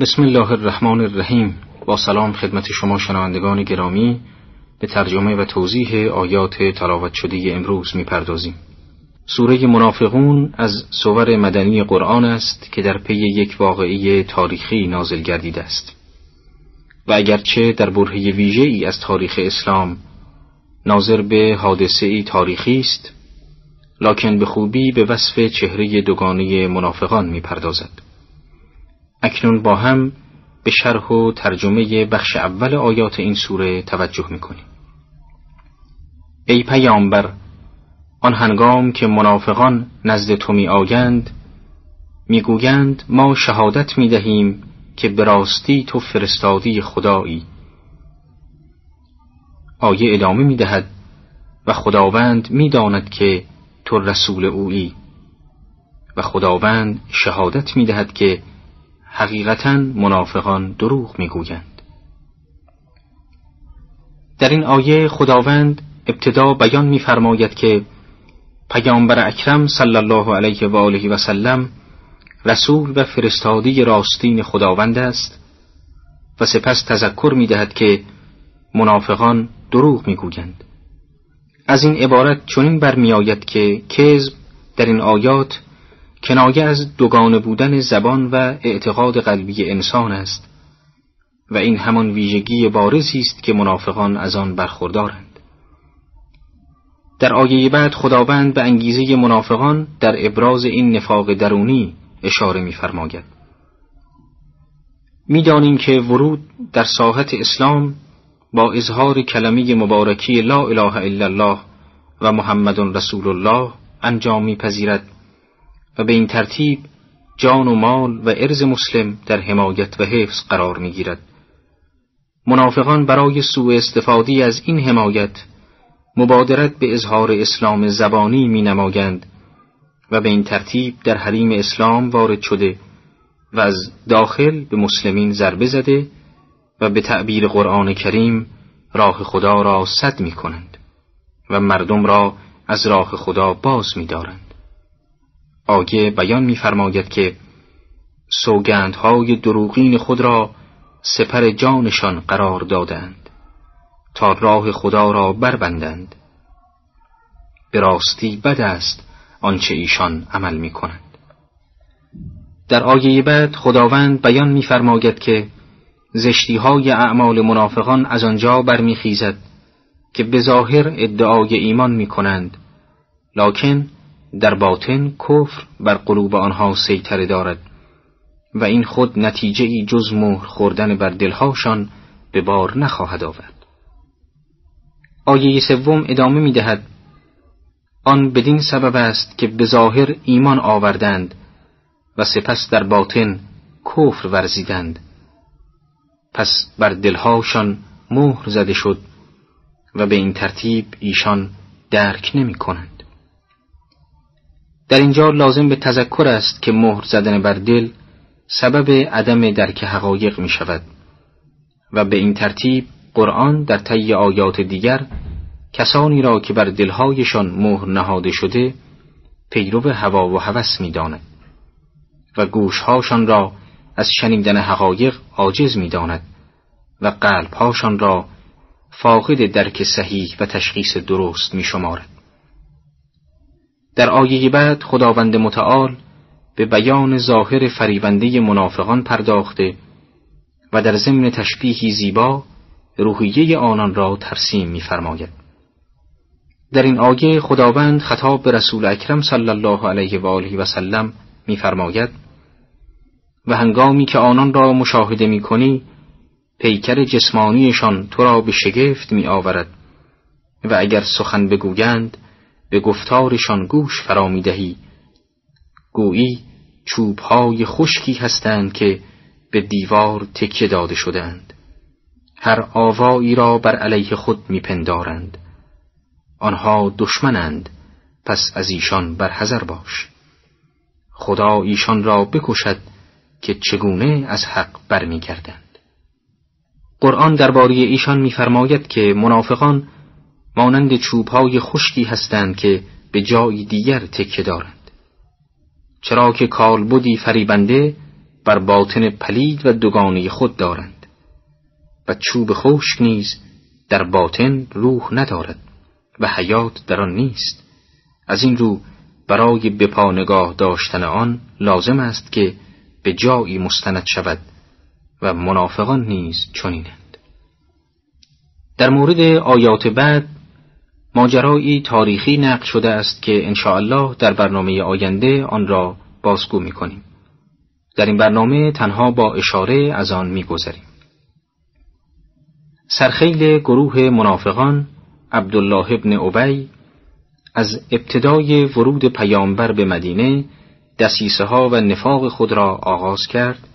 بسم الله الرحمن الرحیم با سلام خدمت شما شنوندگان گرامی به ترجمه و توضیح آیات تلاوت شده امروز می‌پردازیم. سوره منافقون از سور مدنی قرآن است که در پی یک واقعی تاریخی نازل گردیده است و اگرچه در برهه ویژه ای از تاریخ اسلام ناظر به حادثه ای تاریخی است لکن به خوبی به وصف چهره دوگانه منافقان می‌پردازد. اکنون با هم به شرح و ترجمه بخش اول آیات این سوره توجه می‌کنیم. ای پیامبر آن هنگام که منافقان نزد تو می آگند می‌گویند ما شهادت می دهیم که به راستی تو فرستادی خدایی آیه ادامه می دهد و خداوند می داند که تو رسول اویی و خداوند شهادت می دهد که حقیقتا منافقان دروغ می گویند. در این آیه خداوند ابتدا بیان می‌فرماید که پیامبر اکرم صلی الله علیه و آله و سلم رسول و فرستادی راستین خداوند است و سپس تذکر می‌دهد که منافقان دروغ می‌گویند از این عبارت چنین برمیآید که کذب در این آیات کنایه از دوگانه بودن زبان و اعتقاد قلبی انسان است و این همان ویژگی بارزی است که منافقان از آن برخوردارند در آیه بعد خداوند به انگیزه منافقان در ابراز این نفاق درونی اشاره می‌فرماید. می‌دانیم که ورود در ساحت اسلام با اظهار کلمه مبارکی لا اله الا الله و محمد رسول الله انجام میپذیرد و به این ترتیب جان و مال و ارز مسلم در حمایت و حفظ قرار می‌گیرد. منافقان برای سوء استفادی از این حمایت مبادرت به اظهار اسلام زبانی می نماگند و به این ترتیب در حریم اسلام وارد شده و از داخل به مسلمین ضربه زده و به تعبیر قرآن کریم راه خدا را صد می کنند و مردم را از راه خدا باز می دارند. آگه بیان می‌فرماید که سوگندهای دروغین خود را سپر جانشان قرار دادند تا راه خدا را بربندند به راستی بد است آنچه ایشان عمل می کنند. در آیه بعد خداوند بیان می‌فرماید که زشتی های اعمال منافقان از آنجا برمیخیزد که به ظاهر ادعای ایمان می کنند لکن در باطن کفر بر قلوب آنها سیطره دارد و این خود نتیجه ای جز مهر خوردن بر دلهاشان به بار نخواهد آورد آیه سوم ادامه می دهد آن بدین سبب است که به ظاهر ایمان آوردند و سپس در باطن کفر ورزیدند پس بر دلهاشان مهر زده شد و به این ترتیب ایشان درک نمی کنند. در اینجا لازم به تذکر است که مهر زدن بر دل سبب عدم درک حقایق می شود و به این ترتیب قرآن در طی آیات دیگر کسانی را که بر دلهایشان مهر نهاده شده پیرو هوا و هوس می‌داند و گوشهاشان را از شنیدن حقایق عاجز می‌داند و قلبهاشان را فاقد درک صحیح و تشخیص درست می شمارد. در آیه بعد خداوند متعال به بیان ظاهر فریبنده منافقان پرداخته و در ضمن تشبیهی زیبا روحیه آنان را ترسیم می‌فرماید. در این آیه خداوند خطاب به رسول اکرم صلی الله علیه و آله و سلم می‌فرماید و هنگامی که آنان را مشاهده می‌کنی پیکر جسمانیشان تو را به شگفت می آورد و اگر سخن بگویند به گفتارشان گوش فرا می دهی گویی چوبهای خشکی هستند که به دیوار تکیه داده شدند. هر آوایی را بر علیه خود میپندارند. آنها دشمنند پس از ایشان برحذر باش. خدا ایشان را بکشد که چگونه از حق برمیگردند. قرآن درباره ایشان میفرماید که منافقان مانند چوبهای خشکی هستند که به جای دیگر تکه دارند. چرا که کالبدی فریبنده بر باطن پلید و دوگانه خود دارند و چوب خشک نیز در باطن روح ندارد و حیات در آن نیست. از این رو برای به پا نگاه داشتن آن لازم است که به جایی مستند شود و منافقان نیز چنینند. در مورد آیات بعد ماجرایی تاریخی نقل شده است که الله در برنامه آینده آن را بازگو می کنیم. در این برنامه تنها با اشاره از آن می گذاریم. سرخیل گروه منافقان عبدالله ابن عبی از ابتدای ورود پیامبر به مدینه دسیسه ها و نفاق خود را آغاز کرد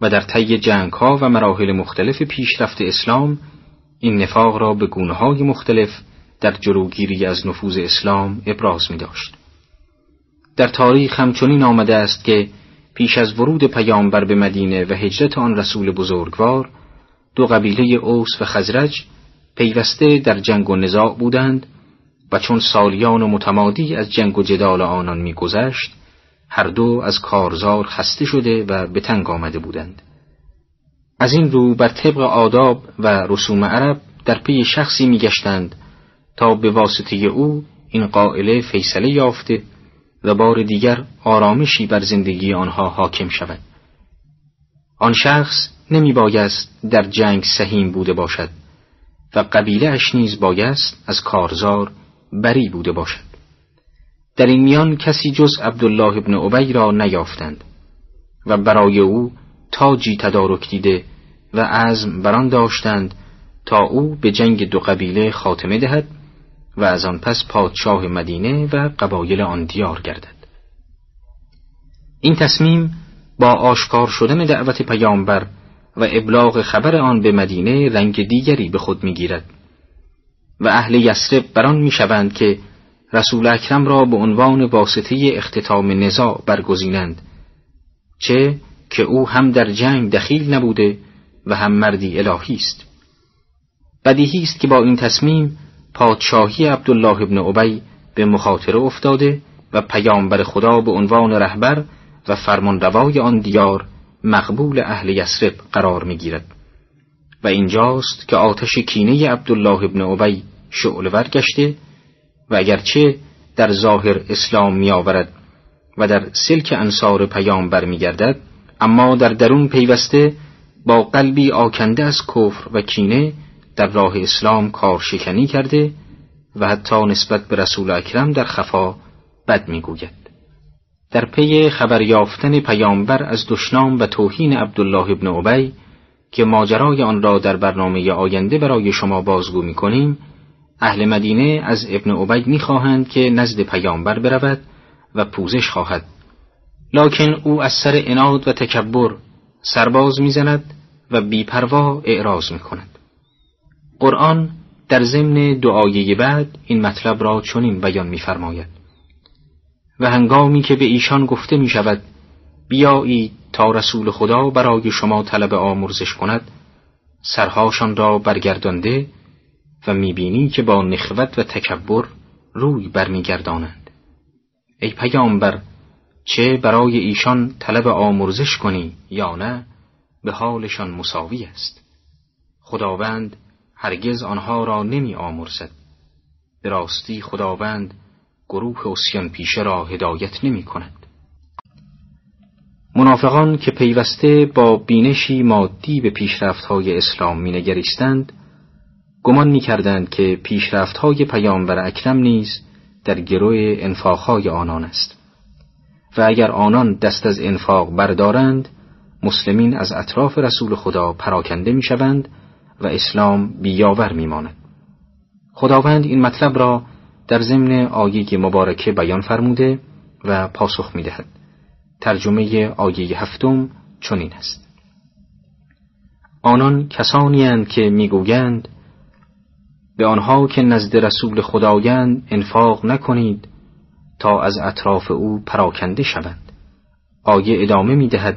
و در طی جنگ ها و مراحل مختلف پیشرفت اسلام این نفاق را به گونه های مختلف در جلوگیری از نفوذ اسلام ابراز می داشت. در تاریخ همچنین آمده است که پیش از ورود پیامبر به مدینه و هجرت آن رسول بزرگوار دو قبیله اوس و خزرج پیوسته در جنگ و نزاع بودند و چون سالیان و متمادی از جنگ و جدال آنان میگذشت هر دو از کارزار خسته شده و به تنگ آمده بودند از این رو بر طبق آداب و رسوم عرب در پی شخصی میگشتند تا به واسطه او این قائله فیصله یافته و بار دیگر آرامشی بر زندگی آنها حاکم شود. آن شخص نمی بایست در جنگ سهیم بوده باشد و قبیله اش نیز بایست از کارزار بری بوده باشد. در این میان کسی جز عبدالله ابن عبی را نیافتند و برای او تاجی تدارک دیده و عزم بران داشتند تا او به جنگ دو قبیله خاتمه دهد و از آن پس پادشاه مدینه و قبایل آن دیار گردد. این تصمیم با آشکار شدن دعوت پیامبر و ابلاغ خبر آن به مدینه رنگ دیگری به خود می‌گیرد و اهل یسرب بران می‌شوند که رسول اکرم را به عنوان واسطه اختتام نزاع برگزینند چه که او هم در جنگ دخیل نبوده و هم مردی الهی است. بدیهی است که با این تصمیم پادشاهی عبدالله ابن عبی به مخاطره افتاده و پیامبر خدا به عنوان رهبر و فرمانروای آن دیار مقبول اهل یسرب قرار می‌گیرد. و اینجاست که آتش کینه عبدالله ابن عبی شعلور گشته و اگرچه در ظاهر اسلام می آورد و در سلک انصار پیامبر می گردد اما در درون پیوسته با قلبی آکنده از کفر و کینه در راه اسلام کارشکنی کرده و حتی نسبت به رسول اکرم در خفا بد می‌گوید. در پی خبر یافتن پیامبر از دشنام و توهین عبدالله ابن عبی که ماجرای آن را در برنامه آینده برای شما بازگو می کنیم اهل مدینه از ابن عبی می‌خواهند که نزد پیامبر برود و پوزش خواهد. لکن او از سر اناد و تکبر سرباز می‌زند و بیپروا اعراض می‌کند. قرآن در ضمن دعایه بعد این مطلب را چنین بیان میفرماید. و هنگامی که به ایشان گفته می شود بیایید تا رسول خدا برای شما طلب آمرزش کند سرهاشان را برگردانده و می‌بینی که با نخوت و تکبر روی برمیگردانند. ای پیامبر چه برای ایشان طلب آمرزش کنی یا نه به حالشان مساوی است. خداوند هرگز آنها را نمی آمرزد. به راستی خداوند گروه اسیان پیشه را هدایت نمی کند. منافقان که پیوسته با بینشی مادی به پیشرفتهای اسلام مینگریستند گمان می‌کردند که پیشرفتهای پیامبر اکرم نیز در گروه انفاقهای آنان است. و اگر آنان دست از انفاق بردارند مسلمین از اطراف رسول خدا پراکنده می‌شوند و اسلام بیاور میماند. خداوند این مطلب را در ضمن آیه مبارکه بیان فرموده و پاسخ می‌دهد. ترجمه آیه هفتم چنین است. آنان کسانی که می‌گویند به آنها که نزد رسول خدایند انفاق نکنید تا از اطراف او پراکنده شوند. آیه ادامه می دهد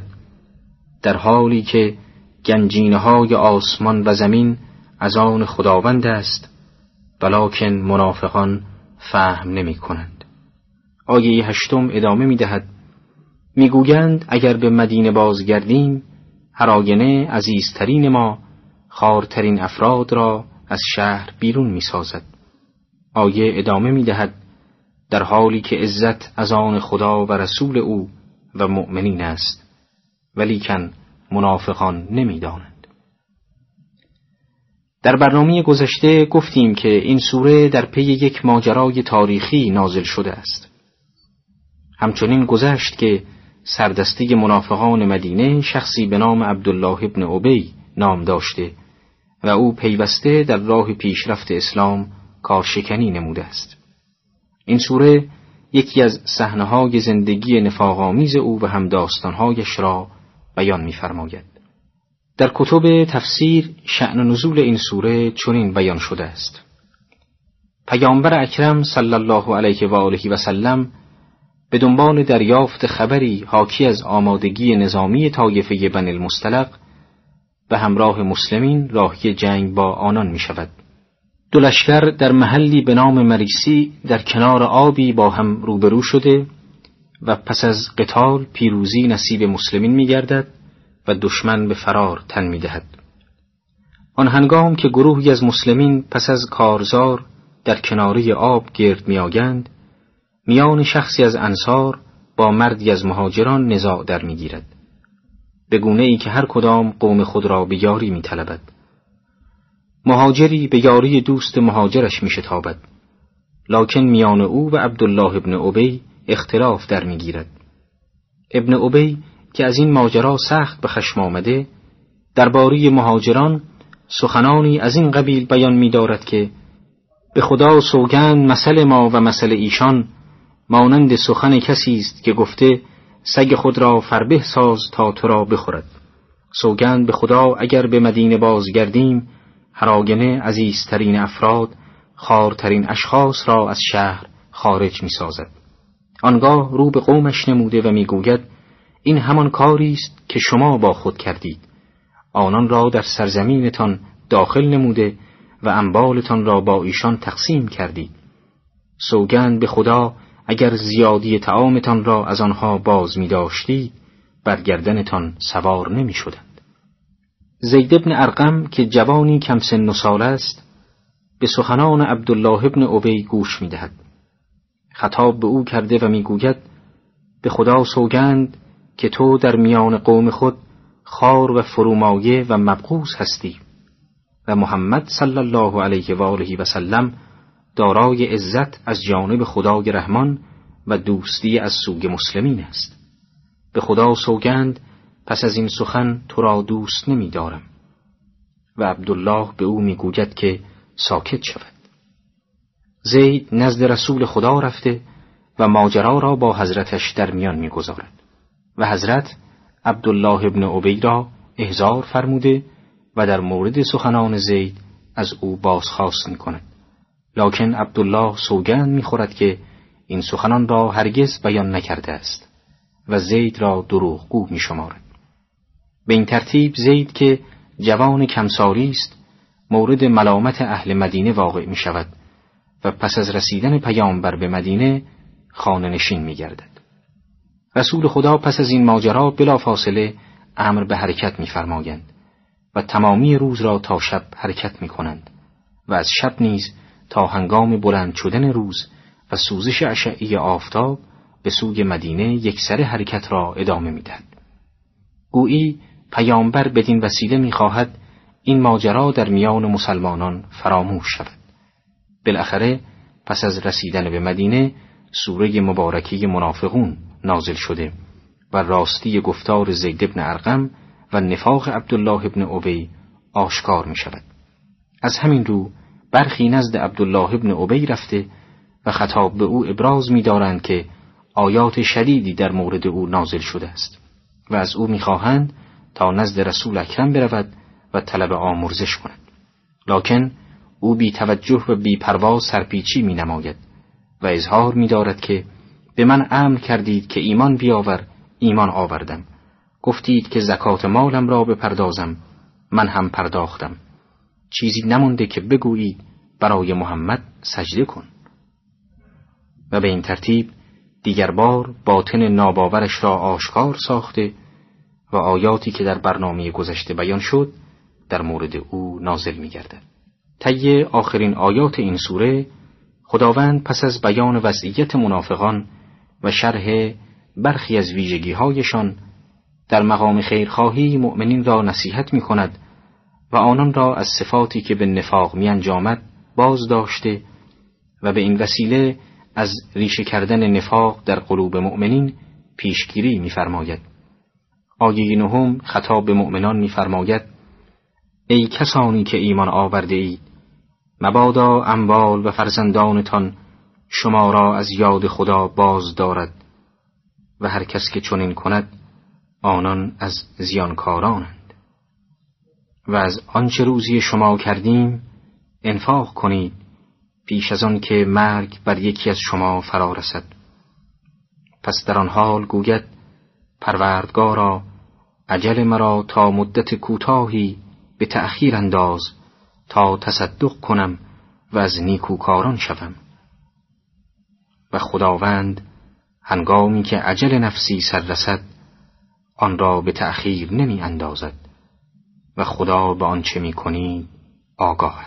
در حالی که گنجینه های آسمان و زمین از آن خداوند است ولیکن منافقان فهم نمی کنند آیه هشتم ادامه می دهد می‌گویند اگر به مدینه بازگردیم هر آینه عزیزترین ما خارترین افراد را از شهر بیرون می‌سازد. آیه ادامه می‌دهد در حالی که عزت از آن خدا و رسول او و مؤمنین است. ولیکن منافقان نمی‌دانند در برنامه گذشته گفتیم که این سوره در پی یک ماجرای تاریخی نازل شده است. همچنین گذشت که سردسته منافقان مدینه شخصی به نام عبدالله ابن عبی نام داشته و او پیوسته در راه پیشرفت اسلام کارشکنی نموده است. این سوره یکی از صحنه‌های زندگی نفاقآمیز او و هم داستانهایش را بیان می‌فرماید در کتب تفسیر شعن نزول این سوره چنین بیان شده است پیامبر اکرم صلی الله علیه و آله و سلم به دنبال دریافت خبری حاکی از آمادگی نظامی طایفه بن المستلق به همراه مسلمین راهی جنگ با آنان می شود. دو لشکر در محلی به نام مریسی در کنار آبی با هم روبرو شده و پس از قتال پیروزی نصیب مسلمین می گردد و دشمن به فرار تن می دهد. آن هنگام که گروهی از مسلمین پس از کارزار در کناره آب گرد می آگند میان شخصی از انصار با مردی از مهاجران نزاع در می‌گیرد به گونه ای که هر کدام قوم خود را به یاری می طلبد. مهاجری به یاری دوست مهاجرش می شتابد. لکن میان او و عبدالله ابن عبی اختلاف در می گیرد. ابن عبی که از این ماجرا سخت به خشم آمده درباره مهاجران سخنانی از این قبیل بیان می دارد که به خدا سوگند مسئله ما و مسئله ایشان مانند سخن کسی است که گفته سگ خود را فربه ساز تا تو را بخورد سوگند به خدا اگر به مدینه بازگردیم هراگنه عزیزترین افراد خارترین اشخاص را از شهر خارج می سازد. آنگاه رو به قومش نموده و می‌گوید این همان کاری است که شما با خود کردید آنان را در سرزمینتان داخل نموده و انبالتان را با ایشان تقسیم کردید سوگند به خدا اگر زیادی تعامتان را از آنها باز می داشتی بر سوار نمی شدند. زید ابن ارقم که جوانی کم سن و سال است به سخنان عبدالله ابن عبی گوش می دهد. خطاب به او کرده و می گوید به خدا سوگند که تو در میان قوم خود خار و فرومایه و مبغوز هستی و محمد صلی الله علیه و آله و سلم دارای عزت از جانب خدای رحمان و دوستی از سوی مسلمین است. به خدا سوگند پس از این سخن تو را دوست نمی دارم و عبدالله به او می‌گوید که ساکت شود. زید نزد رسول خدا رفته و ماجرا را با حضرتش در میان می‌گذارد و حضرت عبدالله ابن عبی را احضار فرموده و در مورد سخنان زید از او بازخواست می کند. لکن عبدالله سوگند می‌خورد که این سخنان را هرگز بیان نکرده است و زید را دروغگو می شمارد. به این ترتیب زید که جوان کمساری است مورد ملامت اهل مدینه واقع می شود و پس از رسیدن پیامبر به مدینه خانه نشین می گردد. رسول خدا پس از این ماجرا بلا فاصله امر به حرکت میفرمایند و تمامی روز را تا شب حرکت می کنند و از شب نیز تا هنگام بلند شدن روز و سوزش اشعی آفتاب به سوی مدینه یک سر حرکت را ادامه می‌دهد. گویی پیامبر بدین وسیله می‌خواهد این ماجرا در میان مسلمانان فراموش شود. بالاخره پس از رسیدن به مدینه سوره مبارکی منافقون نازل شده و راستی گفتار زید ابن ارقم و نفاق عبدالله ابن عبی آشکار می شود. از همین رو برخی نزد عبدالله ابن عبی رفته و خطاب به او ابراز می‌دارند که آیات شدیدی در مورد او نازل شده است و از او می‌خواهند تا نزد رسول اکرم برود و طلب آمرزش کند لکن او بی توجه و بی پروا سرپیچی می نماید و اظهار می دارد که به من امر کردید که ایمان بیاور ایمان آوردم. گفتید که زکات مالم را بپردازم من هم پرداختم. چیزی نمونده که بگویید برای محمد سجده کن. و به این ترتیب دیگر بار باطن ناباورش را آشکار ساخته و آیاتی که در برنامه گذشته بیان شد در مورد او نازل می گردد. طی آخرین آیات این سوره خداوند پس از بیان وضعیت منافقان و شرح برخی از ویژگی هایشان در مقام خیرخواهی مؤمنین را نصیحت می کند و آنان را از صفاتی که به نفاق می انجامد باز داشته و به این وسیله از ریشه کردن نفاق در قلوب مؤمنین پیشگیری می‌فرماید. آیه نهم خطاب به مؤمنان می‌فرماید ای کسانی که ایمان آورده اید مبادا اموال و فرزندانتان شما را از یاد خدا باز دارد و هر کس که چنین کند آنان از زیانکارانند. و از آنچه روزی شما کردیم انفاق کنید پیش از آن که مرگ بر یکی از شما فرا رسد. پس در آن حال گوید پروردگارا عجل مرا تا مدت کوتاهی به تأخیر انداز تا تصدق کنم و از نیکوکاران شوم. و خداوند هنگامی که عجل نفسی سر رسد آن را به تأخیر نمی اندازد و خدا به آنچه می کنی آگاه